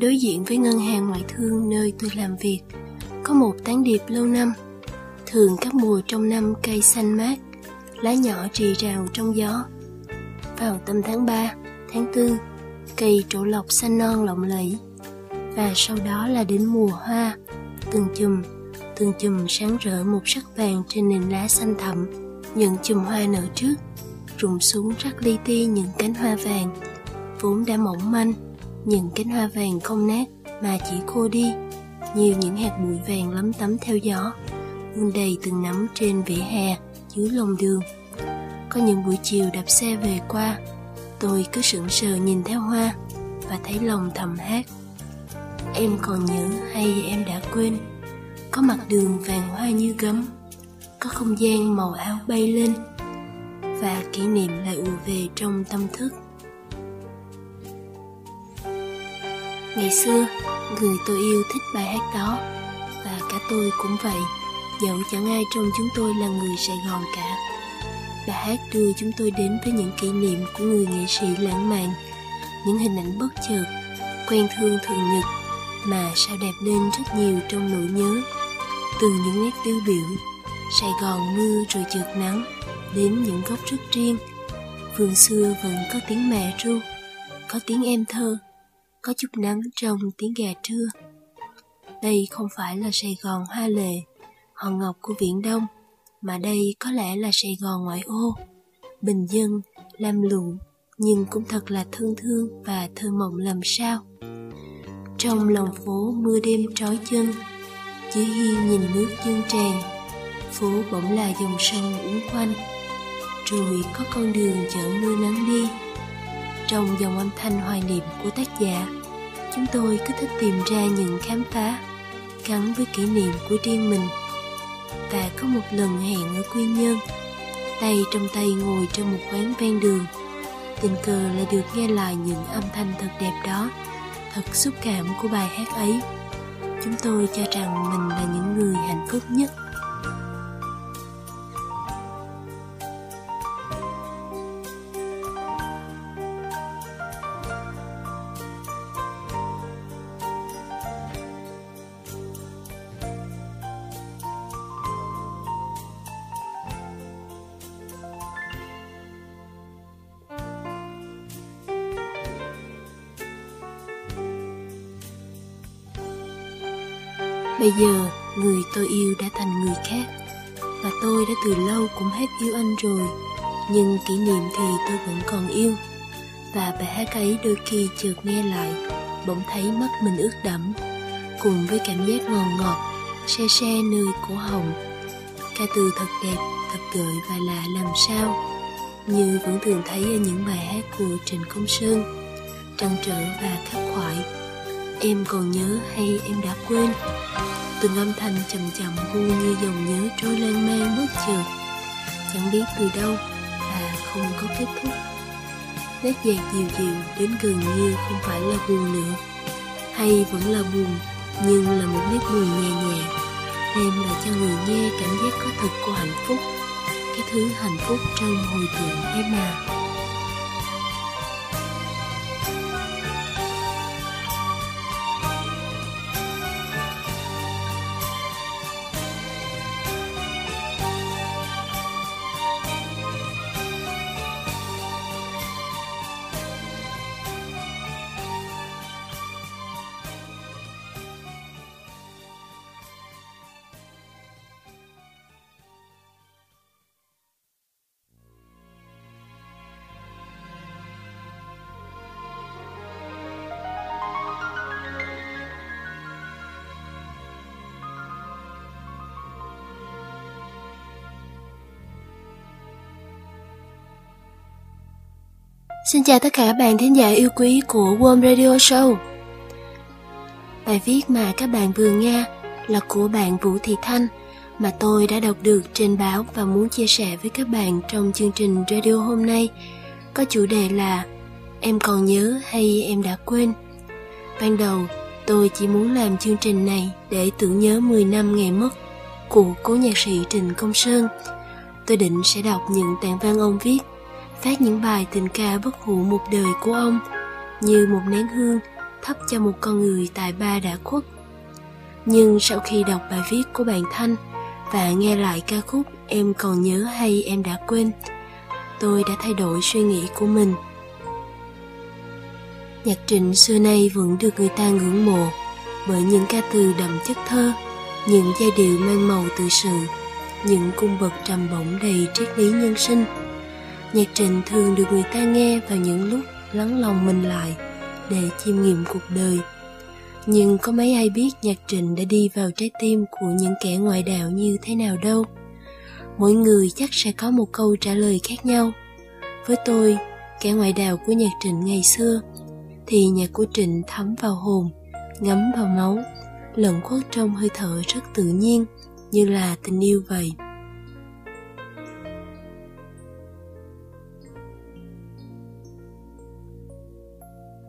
đối diện với ngân hàng ngoại thương nơi tôi làm việc, có một tán điệp lâu năm. Thường các mùa trong năm cây xanh mát, lá nhỏ trì rào trong gió. Vào tầm tháng 3, tháng 4, cây trổ lộc xanh non lộng lẫy. Và sau đó là đến mùa hoa, từng chùm, từng chùm sáng rỡ một sắc vàng trên nền lá xanh thẳm. Những chùm hoa nở trước, rụng xuống rắc li ti những cánh hoa vàng, vốn đã mỏng manh, những cánh hoa vàng không nát mà chỉ khô đi, nhiều những hạt bụi vàng lấm tấm theo gió, vương đầy từng nắm trên vỉa hè dưới lòng đường. Có những buổi chiều đạp xe về qua, tôi cứ sững sờ nhìn theo hoa và thấy lòng thầm hát. Em còn nhớ hay em đã quên, có mặt đường vàng hoa như gấm, có không gian màu áo bay lên và kỷ niệm lại ùa về trong tâm thức. Ngày xưa, người tôi yêu thích bài hát đó và cả tôi cũng vậy, dẫu chẳng ai trong chúng tôi là người Sài Gòn cả. Bài hát đưa chúng tôi đến với những kỷ niệm của người nghệ sĩ lãng mạn, những hình ảnh bất chợt, quen thương thường nhật mà sao đẹp lên rất nhiều trong nỗi nhớ. Từ những nét tiêu biểu, Sài Gòn mưa rồi chợt nắng, đến những góc rất riêng. Vườn xưa vẫn có tiếng mẹ ru, có tiếng em thơ, có chút nắng trong tiếng gà trưa. Đây không phải là Sài Gòn hoa lệ, hòn ngọc của Viễn Đông, mà đây có lẽ là Sài Gòn ngoại ô, bình dân, lam lụng, nhưng cũng thật là thương thương và thơ mộng làm sao. Trong lòng phố mưa đêm trói chân, dưới hiên nhìn nước dương tràn, phố bỗng là dòng sông uốn quanh, rồi có con đường chở mưa nắng đi. Trong dòng âm thanh hoài niệm của tác giả, chúng tôi cứ thích tìm ra những khám phá gắn với kỷ niệm của riêng mình. Và có một lần hẹn ở Quy Nhơn, tay trong tay ngồi trong một quán ven đường, tình cờ lại được nghe lại những âm thanh thật đẹp đó, thật xúc cảm của bài hát ấy. Chúng tôi cho rằng mình là những người hạnh phúc nhất Bây giờ, người tôi yêu đã thành người khác. Và tôi đã từ lâu cũng hết yêu anh rồi. Nhưng kỷ niệm thì tôi vẫn còn yêu. Và bài hát ấy đôi khi chợt nghe lại Bỗng thấy mắt mình ướt đẫm. Cùng với cảm giác ngọt ngọt Se se nơi cổ hồng Ca từ thật đẹp, thật gợi và lạ làm sao? Như vẫn thường thấy ở những bài hát của Trịnh Công Sơn. Trăn trở và khắc khoải. Em còn nhớ hay em đã quên? Từng âm thanh chậm chậm gu như dòng nhớ trôi lan man bất chợt. Chẳng biết từ đâu và không có kết thúc. Nét nhạc dịu dịu đến gần như không phải là buồn nữa. Hay vẫn là buồn, nhưng là một nét buồn nhẹ nhẹ Đem lại cho người nghe cảm giác có thật của hạnh phúc. Cái thứ hạnh phúc trong hồi tưởng ấy mà. Xin chào tất cả các bạn thính giả yêu quý của Warm Radio Show. Bài viết mà các bạn vừa nghe là của bạn Vũ Thị Thanh mà tôi đã đọc được trên báo và muốn chia sẻ với các bạn trong chương trình radio hôm nay có chủ đề là Em còn nhớ hay em đã quên? Ban đầu, tôi chỉ muốn làm chương trình này để tưởng nhớ 10 năm ngày mất của cố nhạc sĩ Trịnh Công Sơn. Tôi định sẽ đọc những tạng văn ông viết phát những bài tình ca bất hủ một đời của ông như một nén hương thắp cho một con người tài ba đã khuất. Nhưng sau khi đọc bài viết của bạn Thanh và nghe lại ca khúc Em còn nhớ hay em đã quên, tôi đã thay đổi suy nghĩ của mình. Nhạc trịnh xưa nay vẫn được người ta ngưỡng mộ bởi những ca từ đậm chất thơ, những giai điệu mang màu tự sự, những cung bậc trầm bổng đầy triết lý nhân sinh. Nhạc trịnh thường được người ta nghe vào những lúc lắng lòng mình lại để chiêm nghiệm cuộc đời. Nhưng có mấy ai biết nhạc trịnh đã đi vào trái tim của những kẻ ngoại đạo như thế nào đâu. Mỗi người chắc sẽ có một câu trả lời khác nhau. Với tôi, kẻ ngoại đạo của nhạc trịnh ngày xưa, thì nhạc của trịnh thấm vào hồn, ngấm vào máu, lẫn khuất trong hơi thở rất tự nhiên, như là tình yêu vậy.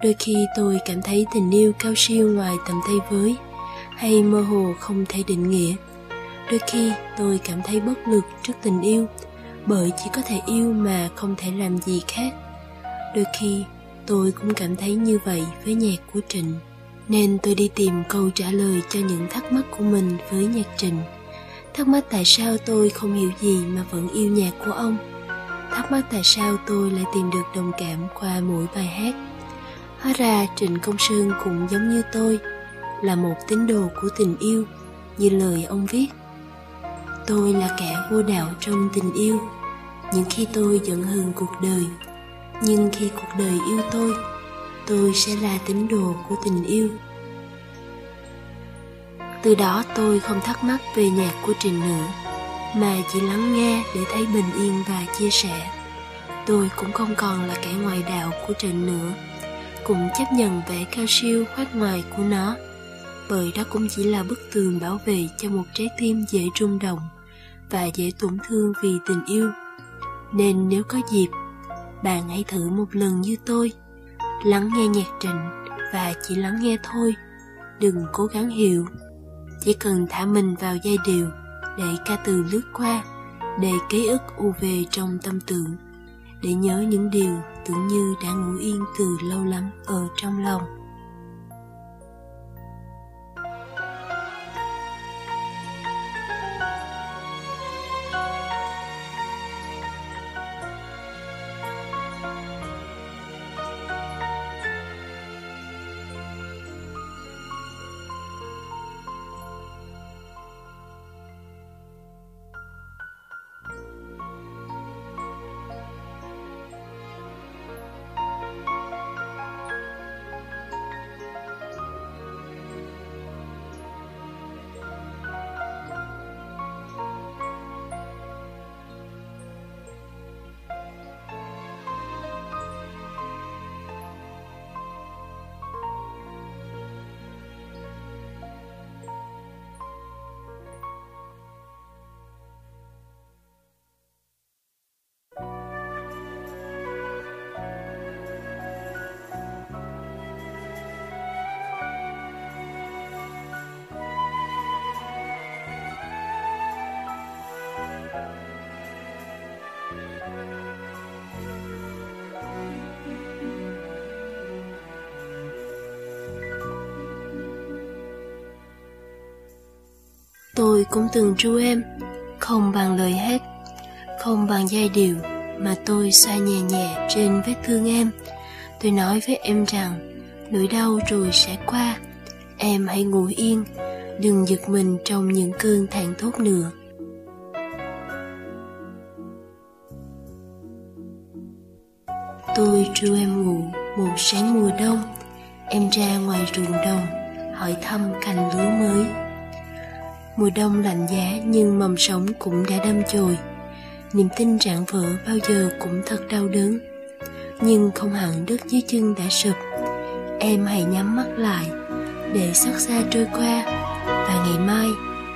Đôi khi tôi cảm thấy tình yêu cao siêu ngoài tầm tay với, hay mơ hồ không thể định nghĩa. Đôi khi tôi cảm thấy bất lực trước tình yêu, bởi chỉ có thể yêu mà không thể làm gì khác. Đôi khi tôi cũng cảm thấy như vậy với nhạc của Trịnh, nên tôi đi tìm câu trả lời cho những thắc mắc của mình với nhạc Trịnh. Thắc mắc tại sao tôi không hiểu gì mà vẫn yêu nhạc của ông. Thắc mắc tại sao tôi lại tìm được đồng cảm qua mỗi bài hát Hóa ra Trịnh Công Sơn cũng giống như tôi, là một tín đồ của tình yêu, như lời ông viết. Tôi là kẻ vô đạo trong tình yêu, những khi tôi giận hờn cuộc đời, nhưng khi cuộc đời yêu tôi, tôi sẽ là tín đồ của tình yêu. Từ đó tôi không thắc mắc về nhạc của Trình nữa, mà chỉ lắng nghe để thấy bình yên và chia sẻ. Tôi cũng không còn là kẻ ngoại đạo của Trịnh nữa cũng chấp nhận vẻ cao siêu khoác ngoài của nó. Bởi đó cũng chỉ là bức tường bảo vệ cho một trái tim dễ rung động và dễ tổn thương vì tình yêu. Nên nếu có dịp, bạn hãy thử một lần như tôi. Lắng nghe nhạc trịnh và chỉ lắng nghe thôi. Đừng cố gắng hiểu. Chỉ cần thả mình vào giai điệu để ca từ lướt qua, để ký ức u về trong tâm tưởng, để nhớ những điều tưởng như đã ngủ yên từ lâu lắm ở trong lòng. Tôi cũng từng tru em, không bằng lời hát, không bằng giai điệu, mà tôi xoa nhẹ nhẹ trên vết thương em. Tôi nói với em rằng, nỗi đau rồi sẽ qua, em hãy ngủ yên, đừng giật mình trong những cơn thảng thốt nữa. Tôi tru em ngủ một sáng mùa đông, em ra ngoài ruộng đồng, hỏi thăm cành lúa mới Mùa đông lạnh giá nhưng mầm sống cũng đã đâm chồi. Niềm tin rạn vỡ bao giờ cũng thật đau đớn. Nhưng không hẳn đất dưới chân đã sụp. Em hãy nhắm mắt lại Để xót xa trôi qua. Và ngày mai,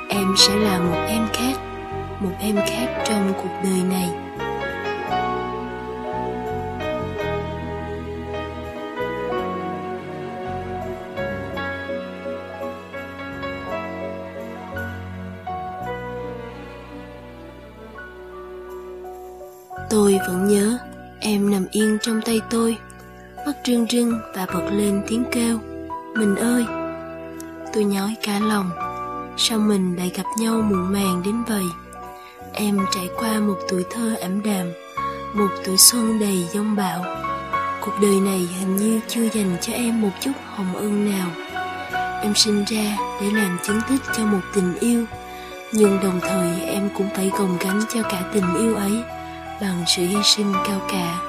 em sẽ là một em khác, Một em khác trong cuộc đời này. Tôi vẫn nhớ, Em nằm yên trong tay tôi. Mắt rưng rưng và bật lên tiếng kêu. Mình ơi! Tôi nhói cả lòng. Sao mình lại gặp nhau muộn màng đến vậy? Em trải qua một tuổi thơ ảm đạm, Một tuổi xuân đầy giông bão. Cuộc đời này hình như chưa dành cho em một chút hồng ân nào. Em sinh ra để làm chứng tích cho một tình yêu, Nhưng đồng thời em cũng phải gồng gánh cho cả tình yêu ấy. Bằng sự hy sinh cao cả.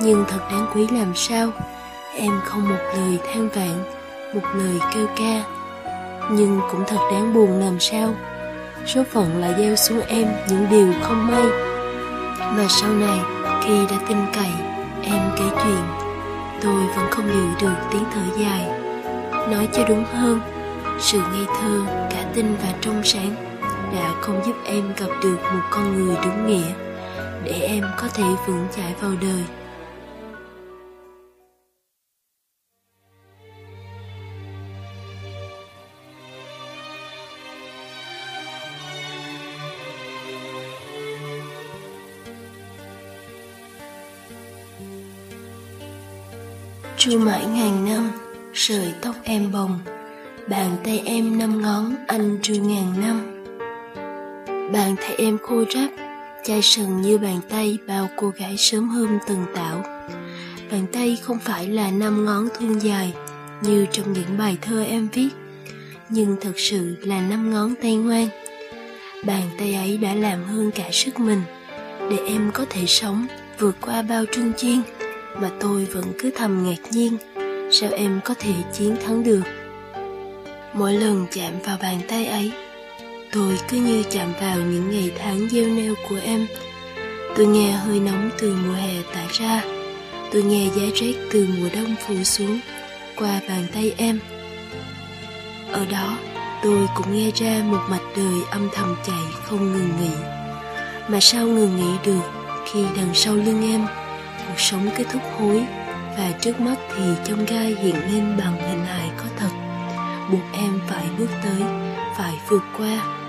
Nhưng thật đáng quý làm sao? Em không một lời than vãn Một lời kêu ca. Nhưng cũng thật đáng buồn làm sao? Số phận lại gieo xuống em những điều không may. Và sau này khi đã tin cậy Em kể chuyện. Tôi vẫn không giữ được tiếng thở dài. Nói cho đúng hơn Sự ngây thơ, cả tin và trong sáng Đã không giúp em gặp được một con người đúng nghĩa. Để em có thể vững chãi vào đời Tru mãi ngàn năm, sợi tóc em bồng, bàn tay em năm ngón anh tru ngàn năm. Bàn tay em khô ráp, chai sần như bàn tay bao cô gái sớm hôm từng tạo. Bàn tay không phải là năm ngón thon dài như trong những bài thơ em viết, nhưng thật sự là năm ngón tay ngoan. Bàn tay ấy đã làm hơn cả sức mình, để em có thể sống vượt qua bao trung chiên mà tôi vẫn cứ thầm ngạc nhiên sao em có thể chiến thắng được mỗi lần chạm vào bàn tay ấy tôi cứ như chạm vào những ngày tháng gieo neo của em. Tôi nghe hơi nóng từ mùa hè tỏa ra. Tôi nghe giá rét từ mùa đông phủ xuống qua bàn tay em. Ở đó, tôi cũng nghe ra một mạch đời âm thầm chạy không ngừng nghỉ. Mà sao ngừng nghỉ được khi đằng sau lưng em, cuộc sống kết thúc hối và trước mắt thì trong gai hiện lên bằng hình hài có thật. Buộc em phải bước tới, phải vượt qua.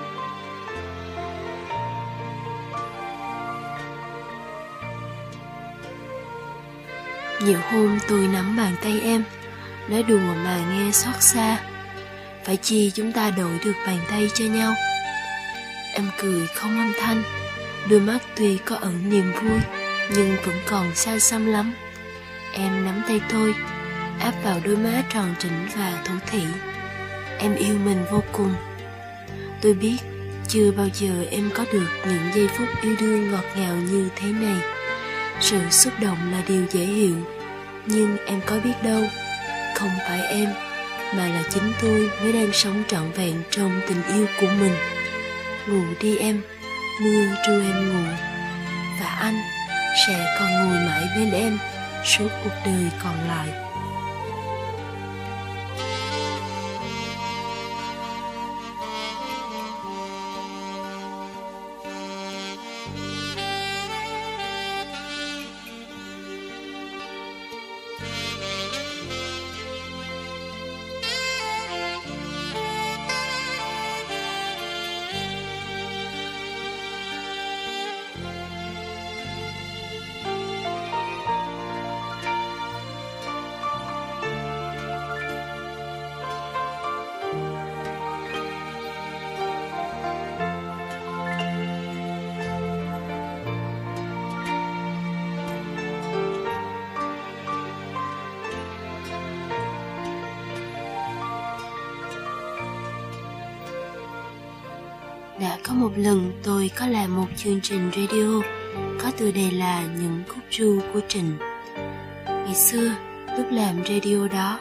Nhiều hôm tôi nắm bàn tay em, nói đùa mà nghe xót xa. Phải chi chúng ta đổi được bàn tay cho nhau. Em cười không âm thanh, đôi mắt tuy có ẩn niềm vui, nhưng vẫn còn xa xăm lắm. Em nắm tay tôi, áp vào đôi má tròn trĩnh và thủ thỉ. Em yêu mình vô cùng. Tôi biết chưa bao giờ em có được những giây phút yêu đương ngọt ngào như thế này sự xúc động là điều dễ hiểu. Nhưng em có biết đâu, không phải em, mà là chính tôi mới đang sống trọn vẹn trong tình yêu của mình. Ngủ đi em, mưa ru em ngủ. Và anh sẽ còn ngồi mãi bên em suốt cuộc đời còn lại. Chương trình radio có tựa đề là Những khúc ru của Trình. Ngày xưa, lúc làm radio đó,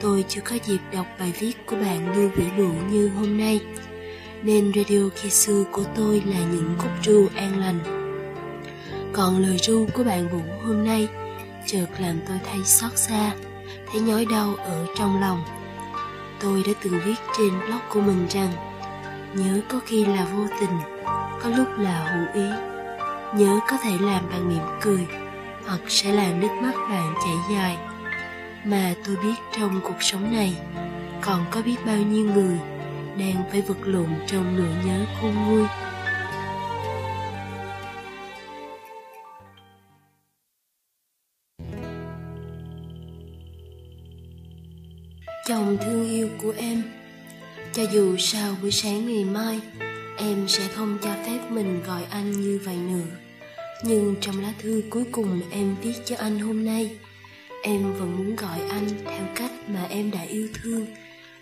tôi chưa có dịp đọc bài viết của bạn Lưu Vĩ Lụ như hôm nay, nên radio khi xưa của tôi là những khúc ru an lành. Còn lời ru của bạn Vũ hôm nay chợt làm tôi thấy xót xa, thấy nhói đau ở trong lòng. Tôi đã từng viết trên blog của mình rằng nhớ có khi là vô tình có lúc là hữu ý. Nhớ có thể làm bạn mỉm cười, hoặc sẽ làm nước mắt bạn chảy dài. Mà tôi biết trong cuộc sống này, còn có biết bao nhiêu người đang phải vật lộn trong nỗi nhớ khôn nguôi. Chồng thương yêu của em, Cho dù sau buổi sáng ngày mai Em sẽ không cho phép mình gọi anh như vậy nữa. Nhưng trong lá thư cuối cùng em viết cho anh hôm nay, Em vẫn muốn gọi anh theo cách mà em đã yêu thương,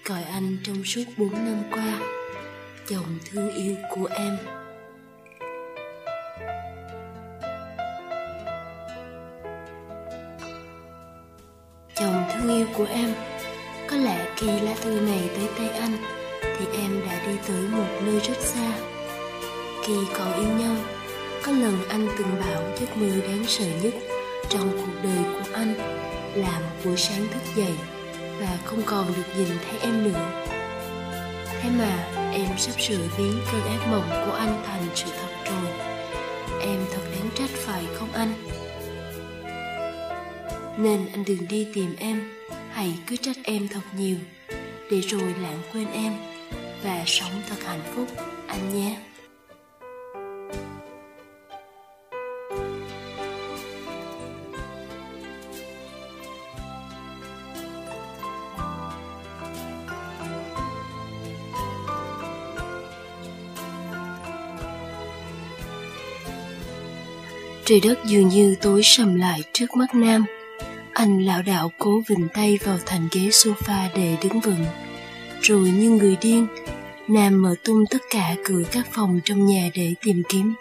Gọi anh trong suốt bốn năm qua Chồng thương yêu của em. Chồng thương yêu của em, Có lẽ khi lá thư này tới tay anh thì em đã đi tới một nơi rất xa. Khi còn yêu nhau, Có lần anh từng bảo giấc mơ đáng sợ nhất Trong cuộc đời của anh Là một buổi sáng thức dậy Và không còn được nhìn thấy em nữa. Thế mà em sắp sửa biến cơn ác mộng của anh thành sự thật rồi. Em thật đáng trách phải không anh? Nên anh đừng đi tìm em, Hãy cứ trách em thật nhiều, Để rồi lãng quên em. Và sống thật hạnh phúc. Anh nhé. Trời đất dường như tối sầm lại trước mắt Nam. Anh lão đạo cố vịnh tay vào thành ghế sofa để đứng vững. Rồi như người điên, Nam mở tung tất cả cửa các phòng trong nhà để tìm kiếm.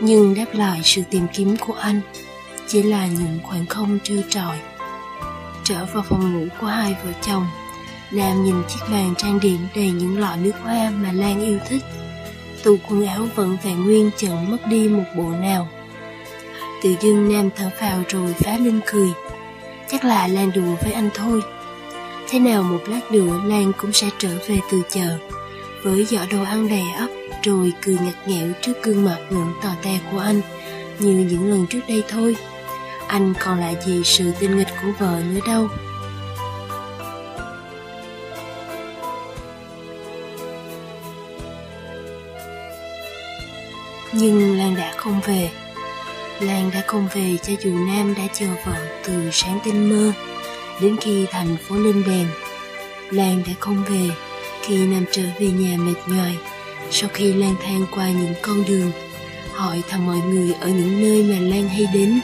Nhưng đáp lại sự tìm kiếm của anh chỉ là những khoảng không trơ trọi. Trở vào phòng ngủ của hai vợ chồng, Nam nhìn chiếc bàn trang điểm đầy những lọ nước hoa mà Lan yêu thích. Tủ quần áo vẫn vẹn nguyên chẳng mất đi một bộ nào. Tự dưng Nam thở phào rồi phá lên cười chắc là Lan đùa với anh thôi. Thế nào một lát nữa Lan cũng sẽ trở về từ chợ, với giỏ đồ ăn đầy ắp rồi cười ngặt nghẽo trước gương mặt ngưỡng tò te của anh, như những lần trước đây thôi. Anh còn lại gì sự tinh nghịch của vợ nữa đâu. Nhưng Lan đã không về Lan đã không về cho dù Nam đã chờ vợ từ sáng tinh mơ đến khi thành phố lên đèn. Lan đã không về khi Nam trở về nhà mệt nhoài sau khi lang thang qua những con đường hỏi thăm mọi người ở những nơi mà Lan hay đến.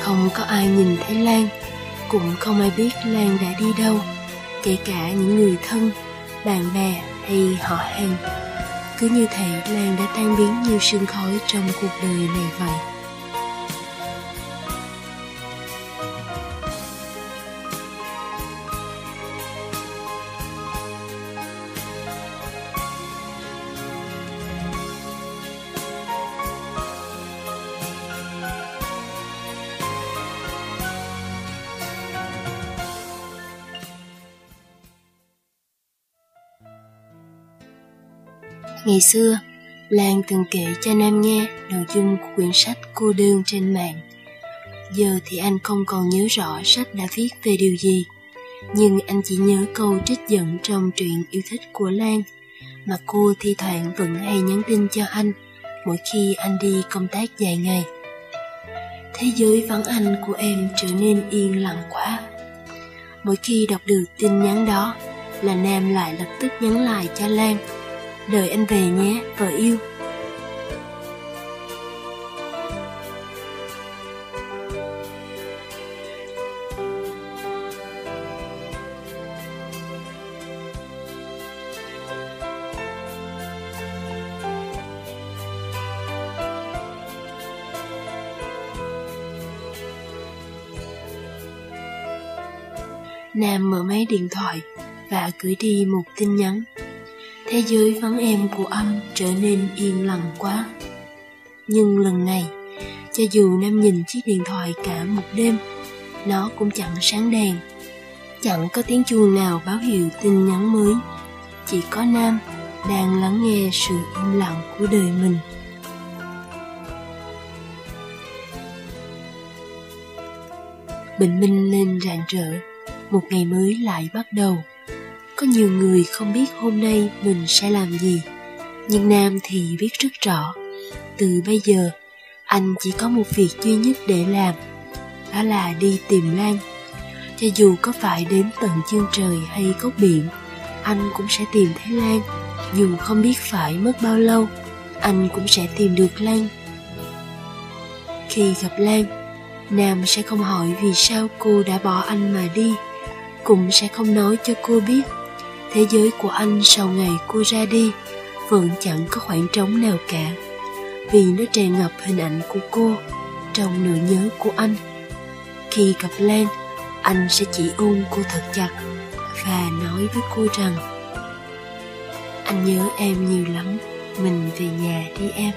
Không có ai nhìn thấy Lan, cũng không ai biết Lan đã đi đâu, kể cả những người thân, bạn bè hay họ hàng. Cứ như thể Lan đã tan biến như sương khói trong cuộc đời này vậy. Xưa, Lan từng kể cho Nam nghe nội dung của quyển sách cô đơn trên mạng. Giờ thì anh không còn nhớ rõ sách đã viết về điều gì, nhưng anh chỉ nhớ câu trích dẫn trong truyện yêu thích của Lan mà cô thi thoảng vẫn hay nhắn tin cho anh mỗi khi anh đi công tác dài ngày. Thế giới vắng anh của em trở nên yên lặng quá. Mỗi khi đọc được tin nhắn đó là Nam lại lập tức nhắn lại cho Lan Đợi anh về nhé, vợ yêu. Nam mở máy điện thoại và gửi đi một tin nhắn thế giới vắng em của anh trở nên yên lặng quá. Nhưng lần này, cho dù nam nhìn chiếc điện thoại cả một đêm, nó cũng chẳng sáng đèn. Chẳng có tiếng chuông nào báo hiệu tin nhắn mới. Chỉ có nam đang lắng nghe sự im lặng của đời mình. Bình minh lên rạng rỡ, một ngày mới lại bắt đầu có nhiều người không biết hôm nay mình sẽ làm gì, nhưng nam thì biết rất rõ. Từ bây giờ, anh chỉ có một việc duy nhất để làm, đó là đi tìm lan. Cho dù có phải đến tận chân trời hay cốc biển, anh cũng sẽ tìm thấy lan. Dù không biết phải mất bao lâu, anh cũng sẽ tìm được lan. Khi gặp lan, nam sẽ không hỏi vì sao cô đã bỏ anh mà đi, cũng sẽ không nói cho cô biết thế giới của anh sau ngày cô ra đi, vẫn chẳng có khoảng trống nào cả. Vì nó tràn ngập hình ảnh của cô trong nỗi nhớ của anh. Khi gặp lan, anh sẽ chỉ ôm cô thật chặt và nói với cô rằng, anh nhớ em nhiều lắm, mình về nhà đi em.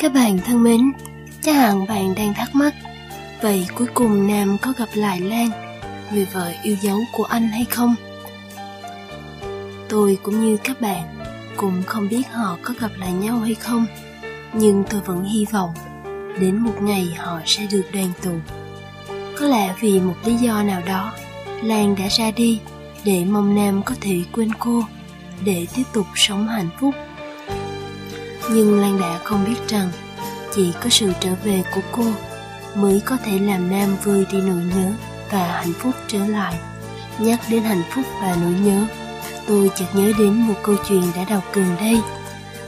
Các bạn thân mến, chắc hẳn bạn đang thắc mắc Vậy cuối cùng Nam có gặp lại Lan, người vợ yêu dấu của anh hay không? Tôi cũng như các bạn, cũng không biết họ có gặp lại nhau hay không Nhưng tôi vẫn hy vọng đến một ngày họ sẽ được đoàn tụ Có lẽ vì một lý do nào đó, Lan đã ra đi để mong Nam có thể quên cô để tiếp tục sống hạnh phúc nhưng Lan đã không biết rằng chỉ có sự trở về của cô mới có thể làm Nam vơi đi nỗi nhớ và hạnh phúc trở lại. Nhắc đến hạnh phúc và nỗi nhớ, tôi chợt nhớ đến một câu chuyện đã đọc gần đây.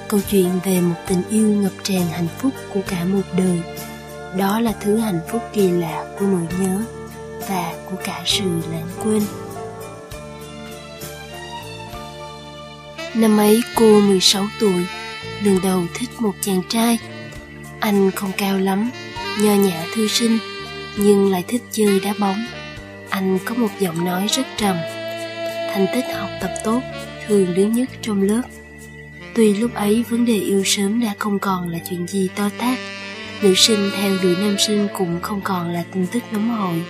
Câu chuyện về một tình yêu ngập tràn hạnh phúc của cả một đời. Đó là thứ hạnh phúc kỳ lạ của nỗi nhớ và của cả sự lãng quên. Năm ấy cô 16 tuổi, lần đầu thích một chàng trai. Anh không cao lắm, nho nhã thư sinh, nhưng lại thích chơi đá bóng. Anh có một giọng nói rất trầm, thành tích học tập tốt, thường đứng nhất trong lớp. Tuy lúc ấy vấn đề yêu sớm đã không còn là chuyện gì to tát, nữ sinh theo đuổi nam sinh cũng không còn là tin tức nóng hổi.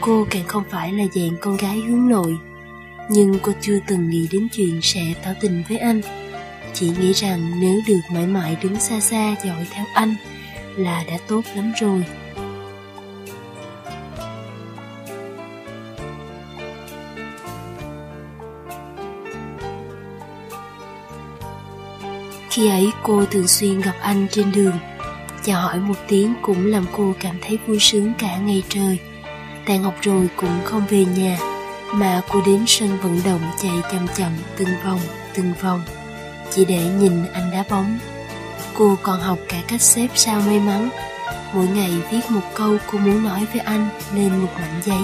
Cô càng không phải là dạng con gái hướng nội, nhưng cô chưa từng nghĩ đến chuyện sẽ tỏ tình với anh chị nghĩ rằng nếu được mãi mãi đứng xa xa dõi theo anh là đã tốt lắm rồi. Khi ấy cô thường xuyên gặp anh trên đường, chào hỏi một tiếng cũng làm cô cảm thấy vui sướng cả ngày trời. Tan học rồi cũng không về nhà, mà cô đến sân vận động chạy chậm chậm từng vòng từng vòng chỉ để nhìn anh đá bóng. Cô còn học cả cách xếp sao may mắn. Mỗi ngày viết một câu cô muốn nói với anh lên một mảnh giấy,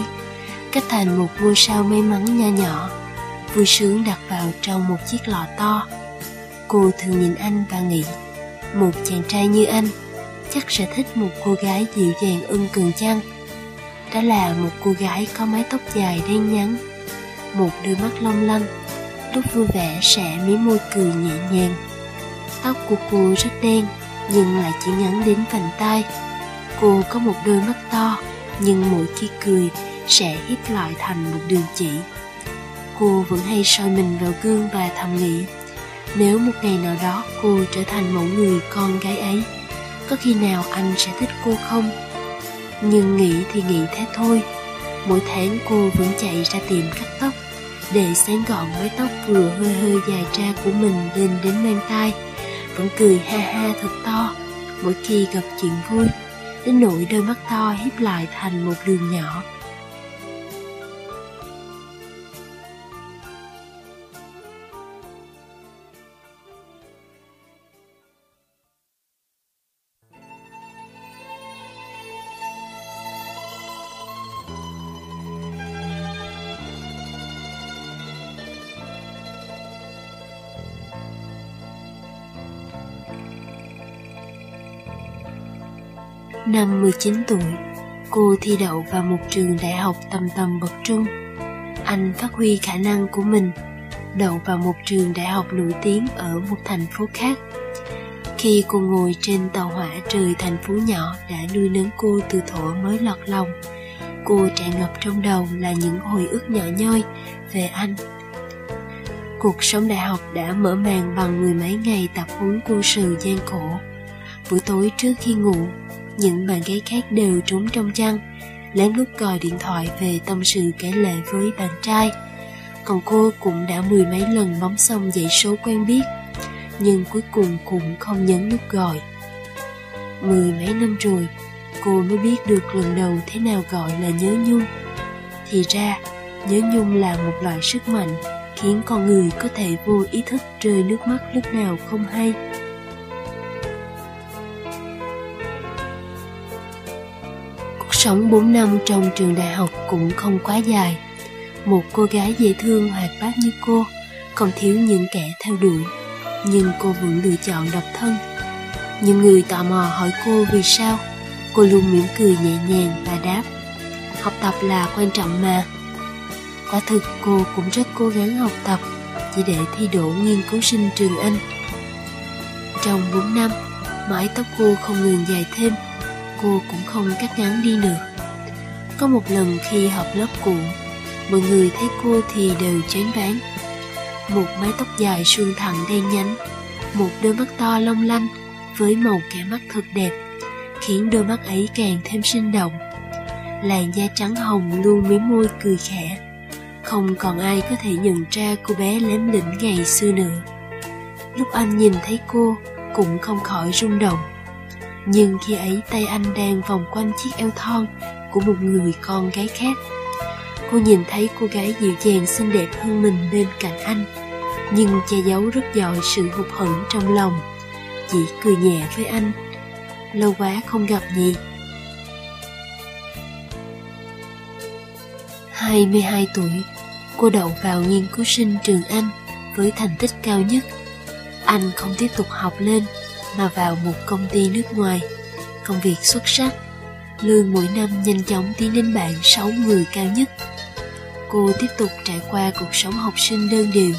cách thành một ngôi sao may mắn nho nhỏ, vui sướng đặt vào trong một chiếc lọ to. Cô thường nhìn anh và nghĩ, một chàng trai như anh chắc sẽ thích một cô gái dịu dàng ưng cường chăng. Đó là một cô gái có mái tóc dài đen nhánh, một đôi mắt long lanh lúc vui vẻ sẽ mí môi cười nhẹ nhàng. Tóc của cô rất đen, nhưng lại chỉ ngắn đến vành tai cô có một đôi mắt to, nhưng mỗi khi cười sẽ hít lại thành một đường chỉ. Cô vẫn hay soi mình vào gương và thầm nghĩ nếu một ngày nào đó cô trở thành mẫu người con gái ấy, có khi nào anh sẽ thích cô không? Nhưng nghĩ thì nghĩ thế thôi. Mỗi tháng cô vẫn chạy ra tiệm cắt tóc để sáng gọn mái tóc vừa hơi hơi dài ra của mình lên đến mang tai, vẫn cười ha ha thật to. Mỗi khi gặp chuyện vui, đến nỗi đôi mắt to hiếp lại thành một đường nhỏ. Năm 19 tuổi, cô thi đậu vào một trường đại học tầm tầm bậc trung. Anh phát huy khả năng của mình, đậu vào một trường đại học nổi tiếng ở một thành phố khác. Khi cô ngồi trên tàu hỏa rời thành phố nhỏ đã nuôi nấng cô từ thuở mới lọt lòng, cô tràn ngập trong đầu là những hồi ức nhỏ nhoi về anh. Cuộc sống đại học đã mở màn bằng mười mấy ngày tập huấn quân sự gian khổ. Buổi tối trước khi ngủ, những bạn gái khác đều trốn trong chăn, lén lút gọi điện thoại về tâm sự kể lệ với bạn trai. Còn cô cũng đã mười mấy lần bấm xong dãy số quen biết, nhưng cuối cùng cũng không nhấn nút gọi. Mười mấy năm rồi, cô mới biết được lần đầu thế nào gọi là nhớ nhung. Thì ra, nhớ nhung là một loại sức mạnh khiến con người có thể vô ý thức rơi nước mắt lúc nào không hay. Sống 4 năm trong trường đại học cũng không quá dài. Một cô gái dễ thương hoạt bát như cô, còn thiếu những kẻ theo đuổi. Nhưng cô vẫn lựa chọn độc thân. Những người tò mò hỏi cô vì sao, cô luôn mỉm cười nhẹ nhàng và đáp. Học tập là quan trọng mà. Quả thực cô cũng rất cố gắng học tập chỉ để thi đỗ nghiên cứu sinh trường Anh. Trong 4 năm, mái tóc cô không ngừng dài thêm cô cũng không cắt ngắn đi được. Có một lần khi họp lớp cũ, mọi người thấy cô thì đều chán ván. Một mái tóc dài suôn thẳng đen nhánh, một đôi mắt to long lanh với màu kẻ mắt thật đẹp, khiến đôi mắt ấy càng thêm sinh động. Làn da trắng hồng luôn mí môi cười khẽ, không còn ai có thể nhận ra cô bé lém lĩnh ngày xưa nữa. Lúc anh nhìn thấy cô, cũng không khỏi rung động nhưng khi ấy tay anh đang vòng quanh chiếc eo thon của một người con gái khác. Cô nhìn thấy cô gái dịu dàng xinh đẹp hơn mình bên cạnh anh nhưng che giấu rất giỏi sự hụt hẫng trong lòng. Chỉ cười nhẹ với anh lâu quá không gặp nhỉ. 22 tuổi, cô đậu vào nghiên cứu sinh trường Anh với thành tích cao nhất. Anh không tiếp tục học lên mà vào một công ty nước ngoài. Công việc xuất sắc, lương mỗi năm nhanh chóng tiến đến bảng 6 người cao nhất. Cô tiếp tục trải qua cuộc sống học sinh đơn điệu,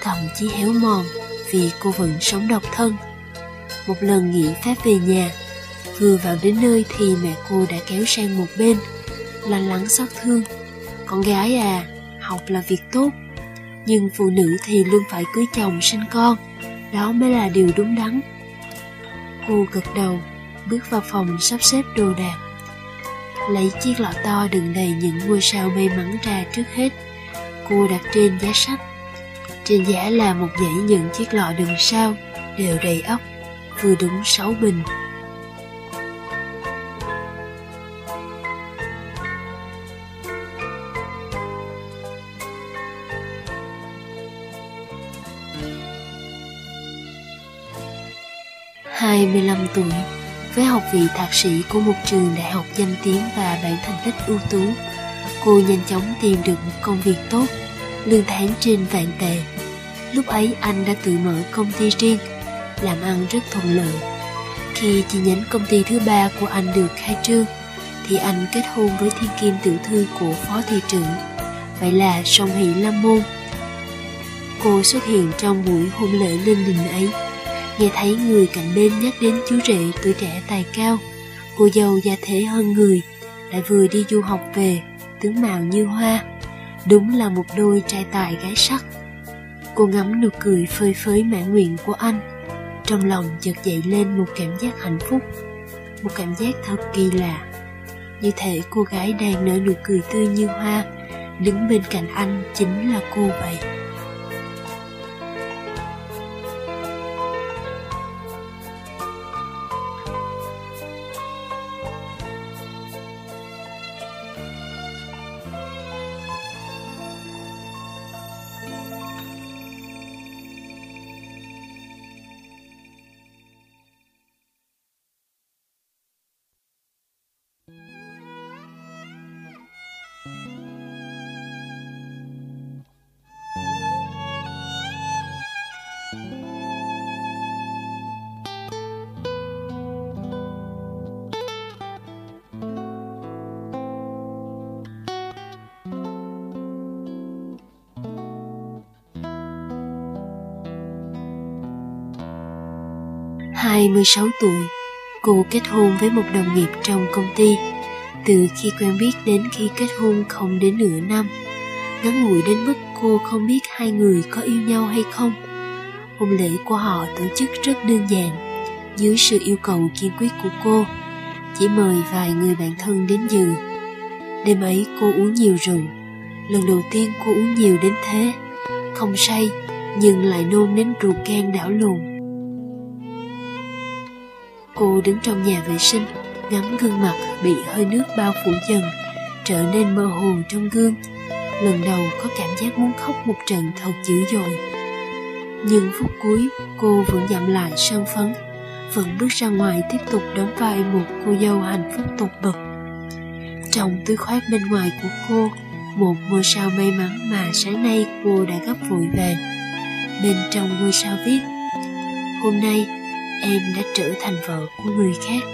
thậm chí héo mòn vì cô vẫn sống độc thân. Một lần nghỉ phép về nhà, vừa vào đến nơi thì mẹ cô đã kéo sang một bên, lo lắng xót thương. Con gái à, học là việc tốt, nhưng phụ nữ thì luôn phải cưới chồng sinh con, đó mới là điều đúng đắn. Cô gật đầu, bước vào phòng sắp xếp đồ đạc. Lấy chiếc lọ to đựng đầy những ngôi sao may mắn ra trước hết. Cô đặt trên giá sách. Trên giá là một dãy những chiếc lọ đựng sao, đều đầy ốc, vừa đúng sáu bình. 25 tuổi, với học vị thạc sĩ của một trường đại học danh tiếng và bản thành tích ưu tú, cô nhanh chóng tìm được một công việc tốt, lương tháng trên vạn tệ. Lúc ấy anh đã tự mở công ty riêng, làm ăn rất thuận lợi. Khi chi nhánh công ty thứ ba của anh được khai trương, thì anh kết hôn với thiên kim tiểu thư của phó thị trưởng, vậy là song hỷ lâm môn. Cô xuất hiện trong buổi hôn lễ linh đình ấy nghe thấy người cạnh bên nhắc đến chú rể tuổi trẻ tài cao, cô dâu gia thế hơn người lại vừa đi du học về, tướng mạo như hoa, đúng là một đôi trai tài gái sắc. Cô ngắm nụ cười phơi phới mãn nguyện của anh, trong lòng chợt dậy lên một cảm giác hạnh phúc, một cảm giác thật kỳ lạ. Như thể cô gái đang nở nụ cười tươi như hoa, đứng bên cạnh anh chính là cô vậy. Hai mươi sáu tuổi, cô kết hôn với một đồng nghiệp trong công ty. Từ khi quen biết đến khi kết hôn không đến nửa năm, ngắn ngủi đến mức cô không biết hai người có yêu nhau hay không. Hôn lễ của họ tổ chức rất đơn giản, dưới sự yêu cầu kiên quyết của cô, chỉ mời vài người bạn thân đến dự. Đêm ấy cô uống nhiều rượu, lần đầu tiên cô uống nhiều đến thế, không say nhưng lại nôn đến ruột gan đảo lộn Cô đứng trong nhà vệ sinh, ngắm gương mặt bị hơi nước bao phủ dần, trở nên mơ hồ trong gương. Lần đầu có cảm giác muốn khóc một trận thật dữ dội. Nhưng phút cuối, cô vẫn dặm lại sân phấn, vẫn bước ra ngoài tiếp tục đóng vai một cô dâu hạnh phúc tột bậc. Trong túi khoác bên ngoài của cô, một ngôi sao may mắn mà sáng nay cô đã gấp vội vàng. Bên trong ngôi sao viết, hôm nay em đã trở thành vợ của người khác.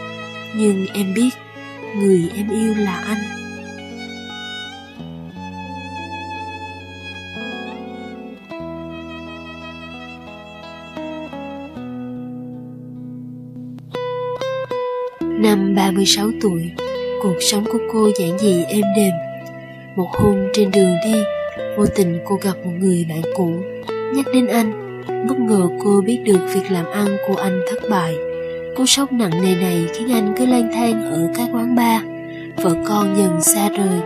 Nhưng em biết người em yêu là anh. Năm 36 tuổi, cuộc sống của cô giản dị êm đềm. Một hôm trên đường đi, vô tình cô gặp một người bạn cũ, nhắc đến anh. Bất ngờ cô biết được việc làm ăn của anh thất bại. Cú sốc nặng nề này khiến anh cứ lang thang ở các quán bar, vợ con dần xa rời.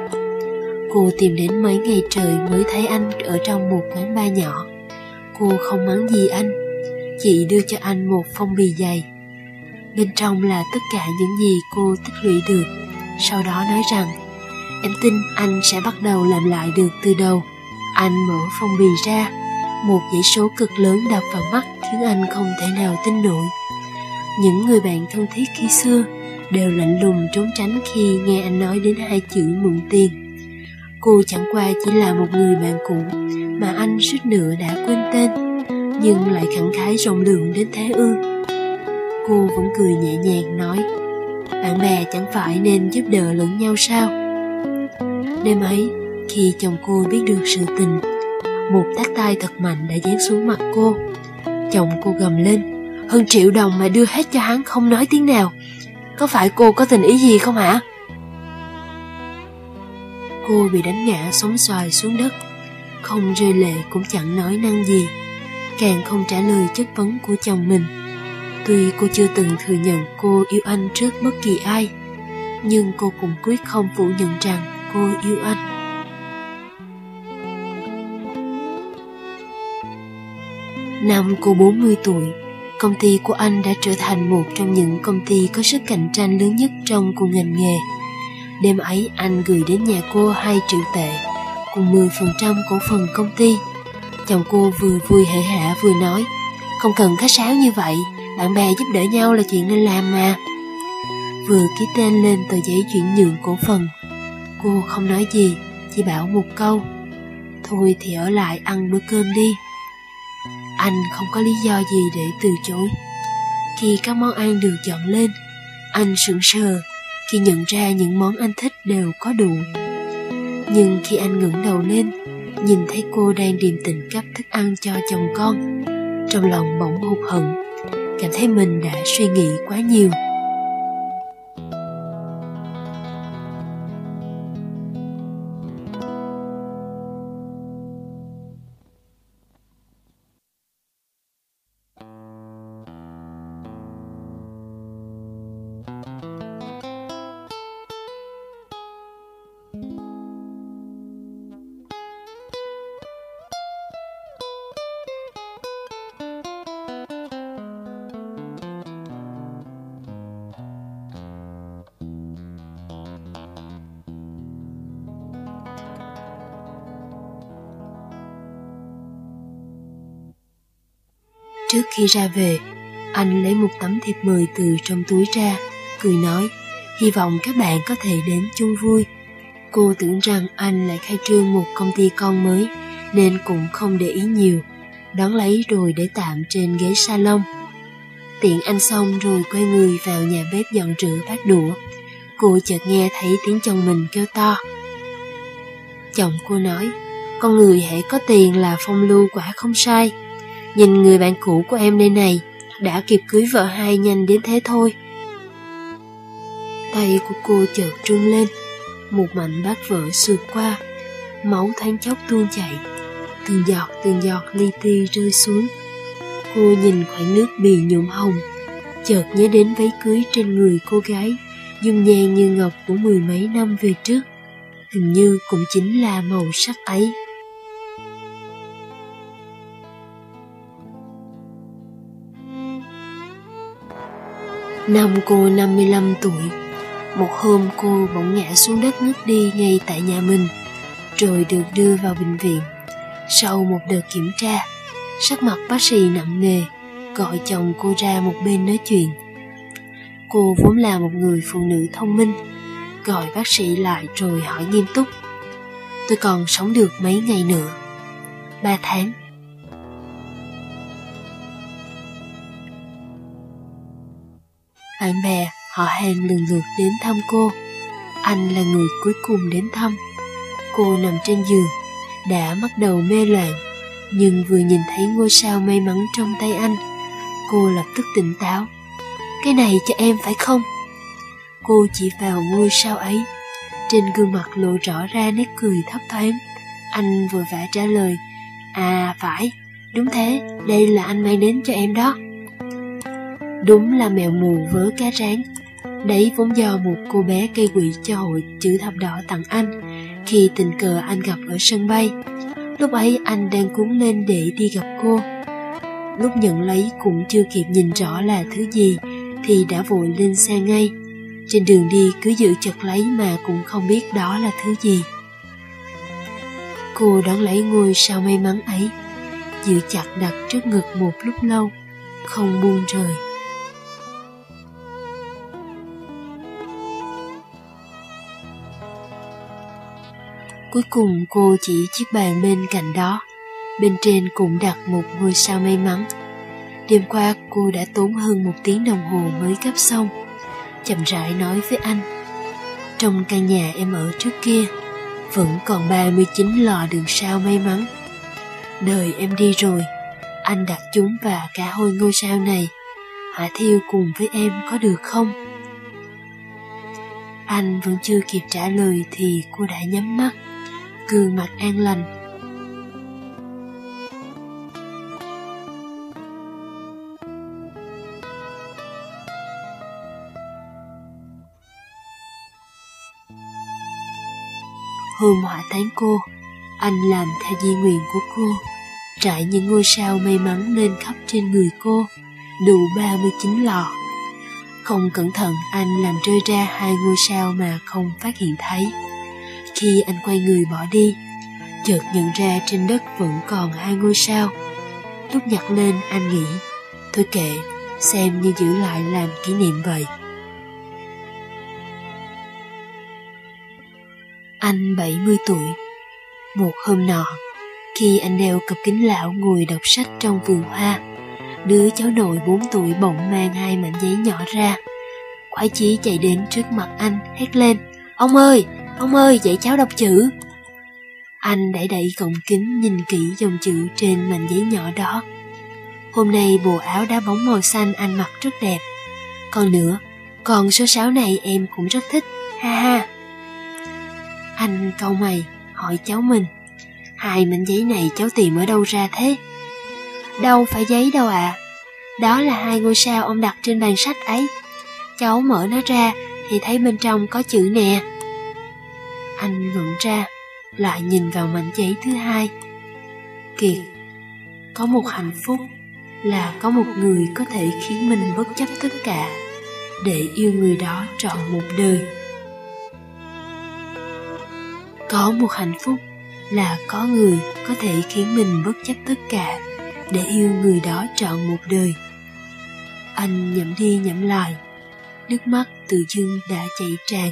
Cô tìm đến mấy ngày trời mới thấy anh ở trong một quán bar nhỏ. Cô không mắng gì anh, chị đưa cho anh một phong bì dày. Bên trong là tất cả những gì cô tích lũy được. Sau đó nói rằng, em tin anh sẽ bắt đầu làm lại được từ đầu. Anh mở phong bì ra, một dãy số cực lớn đập vào mắt khiến anh không thể nào tin nổi. Những người bạn thân thiết khi xưa đều lạnh lùng trốn tránh khi nghe anh nói đến hai chữ mượn tiền. Cô chẳng qua chỉ là một người bạn cũ mà anh suýt nữa đã quên tên, nhưng lại khẳng khái rộng lượng đến thế ư. Cô vẫn cười nhẹ nhàng nói, bạn bè chẳng phải nên giúp đỡ lẫn nhau sao? Đêm ấy, khi chồng cô biết được sự tình một tát tay thật mạnh đã dán xuống mặt cô. Chồng cô gầm lên. Hơn triệu đồng mà đưa hết cho hắn không nói tiếng nào. Có phải cô có tình ý gì không hả? Cô bị đánh ngã sóng xoài xuống đất. Không rơi lệ cũng chẳng nói năng gì. Càng không trả lời chất vấn của chồng mình. Tuy cô chưa từng thừa nhận cô yêu anh trước bất kỳ ai, nhưng cô cũng quyết không phủ nhận rằng cô yêu anh. Năm cô 40 tuổi, công ty của anh đã trở thành một trong những công ty có sức cạnh tranh lớn nhất trong cùng ngành nghề. Đêm ấy anh gửi đến nhà cô 2 triệu tệ, cùng 10% cổ phần công ty. Chồng cô vừa vui hể hả vừa nói, không cần khách sáo như vậy, bạn bè giúp đỡ nhau là chuyện nên làm mà. Vừa ký tên lên tờ giấy chuyển nhượng cổ phần, cô không nói gì, chỉ bảo một câu, thôi thì ở lại ăn bữa cơm đi. Anh không có lý do gì để từ chối. Khi các món ăn được dọn lên, anh sững sờ khi nhận ra những món anh thích đều có đủ. Nhưng khi anh ngẩng đầu lên, nhìn thấy cô đang điềm tĩnh cấp thức ăn cho chồng con, trong lòng bỗng hụt hận, cảm thấy mình đã suy nghĩ quá nhiều. Trước khi ra về, anh lấy một tấm thiệp mời từ trong túi ra, cười nói, hy vọng các bạn có thể đến chung vui. Cô tưởng rằng anh lại khai trương một công ty con mới, nên cũng không để ý nhiều, đón lấy rồi để tạm trên ghế salon. Tiện anh xong rồi quay người vào nhà bếp dọn rửa bát đũa. Cô chợt nghe thấy tiếng chồng mình kêu to. Chồng cô nói, con người hãy có tiền là phong lưu quả không sai. Nhìn người bạn cũ của em đây này, đã kịp cưới vợ hai nhanh đến thế thôi. Tay của cô chợt trung lên, một mảnh bát vỡ sượt qua, máu thoáng chốc tuôn chảy, từng giọt từng giọt li ti rơi xuống. Cô nhìn khoảng nước bị nhuộm hồng, chợt nhớ đến váy cưới trên người cô gái, dung nhan như ngọc của mười mấy năm về trước. Hình như cũng chính là màu sắc ấy. Năm cô 55 tuổi, một hôm cô bỗng ngã xuống đất ngất đi ngay tại nhà mình, rồi được đưa vào bệnh viện. Sau một đợt kiểm tra, sắc mặt bác sĩ nặng nề, gọi chồng cô ra một bên nói chuyện. Cô vốn là một người phụ nữ thông minh, gọi bác sĩ lại rồi hỏi nghiêm túc. Tôi còn sống được mấy ngày nữa? Ba tháng. Bạn bè, họ hàng lần lượt đến thăm cô. Anh là người cuối cùng đến thăm. Cô nằm trên giường, đã bắt đầu mê loạn, nhưng vừa nhìn thấy ngôi sao may mắn trong tay anh, cô lập tức tỉnh táo. Cái này cho em phải không? Cô chỉ vào ngôi sao ấy, trên gương mặt lộ rõ ra nét cười thấp thoáng. Anh vội vã trả lời, à phải, đúng thế, đây là anh mang đến cho em đó. Đúng là mèo mù vớ cá rán. Đấy vốn do một cô bé cây quỷ cho hội chữ thập đỏ tặng anh Khi tình cờ anh gặp ở sân bay. Lúc ấy anh đang cuốn lên để đi gặp cô. Lúc nhận lấy cũng chưa kịp nhìn rõ là thứ gì Thì đã vội lên xe ngay. Trên đường đi cứ giữ chặt lấy mà cũng không biết đó là thứ gì. Cô đón lấy ngôi sao may mắn ấy, Giữ chặt đặt trước ngực một lúc lâu, Không buông rời. Cuối cùng cô chỉ chiếc bàn bên cạnh đó. Bên trên cũng đặt một ngôi sao may mắn. Đêm qua cô đã tốn hơn một tiếng đồng hồ mới gấp xong. Chậm rãi nói với anh, Trong căn nhà em ở trước kia, Vẫn còn 39 lò đường sao may mắn. Đời em đi rồi, Anh đặt chúng và cả hôi ngôi sao này hạ thiêu cùng với em có được không? Anh vẫn chưa kịp trả lời thì cô đã nhắm mắt gương mặt an lành Hôm hỏa táng cô, anh làm theo di nguyện của cô, trải những ngôi sao may mắn lên khắp trên người cô, đủ 39 lọ. Không cẩn thận anh làm rơi ra hai ngôi sao mà không phát hiện thấy. Khi anh quay người bỏ đi, chợt nhận ra trên đất vẫn còn hai ngôi sao. Lúc nhặt lên anh nghĩ, thôi kệ, xem như giữ lại làm kỷ niệm vậy. Anh 70 tuổi. Một hôm nọ, khi anh đeo cặp kính lão ngồi đọc sách trong vườn hoa, đứa cháu nội 4 tuổi bỗng mang hai mảnh giấy nhỏ ra. Khoái chí chạy đến trước mặt anh, hét lên, Ông ơi, Ông ơi, dạy cháu đọc chữ. Anh đẩy đẩy cổng kính nhìn kỹ dòng chữ trên mảnh giấy nhỏ đó. Hôm nay bộ áo đá bóng màu xanh anh mặc rất đẹp. Còn nữa, còn số 6 này em cũng rất thích, ha ha. Anh câu mày, hỏi cháu mình. Hai mảnh giấy này cháu tìm ở đâu ra thế? Đâu phải giấy đâu ạ. À. Đó là hai ngôi sao ông đặt trên bàn sách ấy. Cháu mở nó ra thì thấy bên trong có chữ nè. Anh ngẩn ra, lại nhìn vào mảnh giấy thứ hai. Kiệt, có một hạnh phúc là có một người có thể khiến mình bất chấp tất cả để yêu người đó trọn một đời. Có một hạnh phúc là có người có thể khiến mình bất chấp tất cả để yêu người đó trọn một đời. Anh nhẩm đi nhẩm lại, nước mắt từ dưng đã chảy tràn.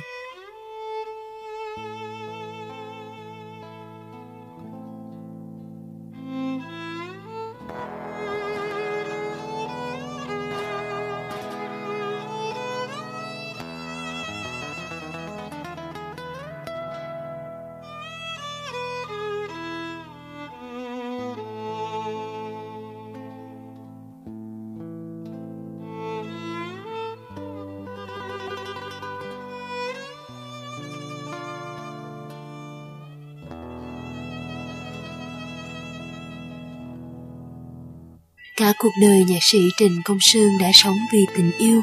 Cuộc đời nhạc sĩ Trịnh Công Sơn đã sống vì tình yêu,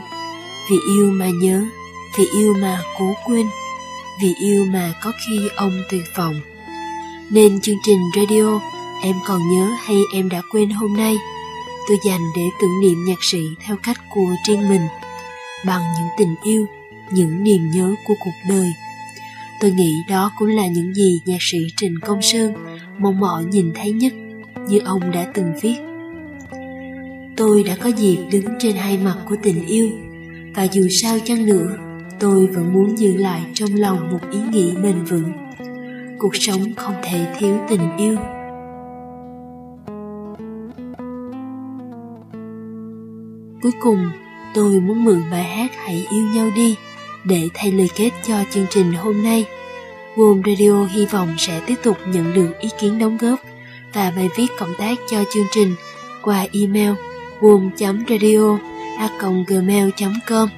vì yêu mà nhớ, vì yêu mà cố quên, vì yêu mà có khi ông tuyệt vọng. Nên chương trình radio Em còn nhớ hay em đã quên hôm nay tôi dành để tưởng niệm nhạc sĩ theo cách của riêng mình bằng những tình yêu, những niềm nhớ của cuộc đời. Tôi nghĩ đó cũng là những gì nhạc sĩ Trình Công Sơn mong mỏi nhìn thấy nhất như ông đã từng viết tôi đã có dịp đứng trên hai mặt của tình yêu, và dù sao chăng nữa, tôi vẫn muốn giữ lại trong lòng một ý nghĩ bền vững. Cuộc sống không thể thiếu tình yêu. Cuối cùng, tôi muốn mượn bài hát hãy yêu nhau đi để thay lời kết cho chương trình hôm nay. World Radio hy vọng sẽ tiếp tục nhận được ý kiến đóng góp và bài viết cộng tác cho chương trình qua email boom.radio.gmail.com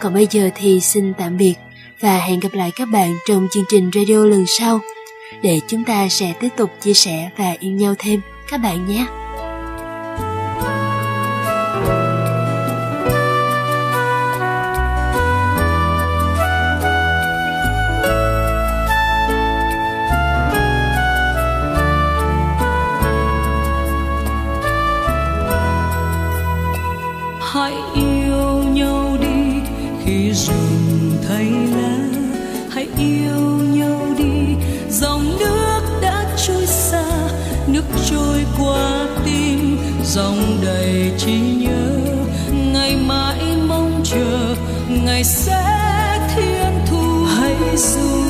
Còn bây giờ thì xin tạm biệt và hẹn gặp lại các bạn trong chương trình radio lần sau. Để chúng ta sẽ tiếp tục chia sẻ và yêu nhau thêm. Các bạn nhé. Ngày sẽ thiên thu hãy du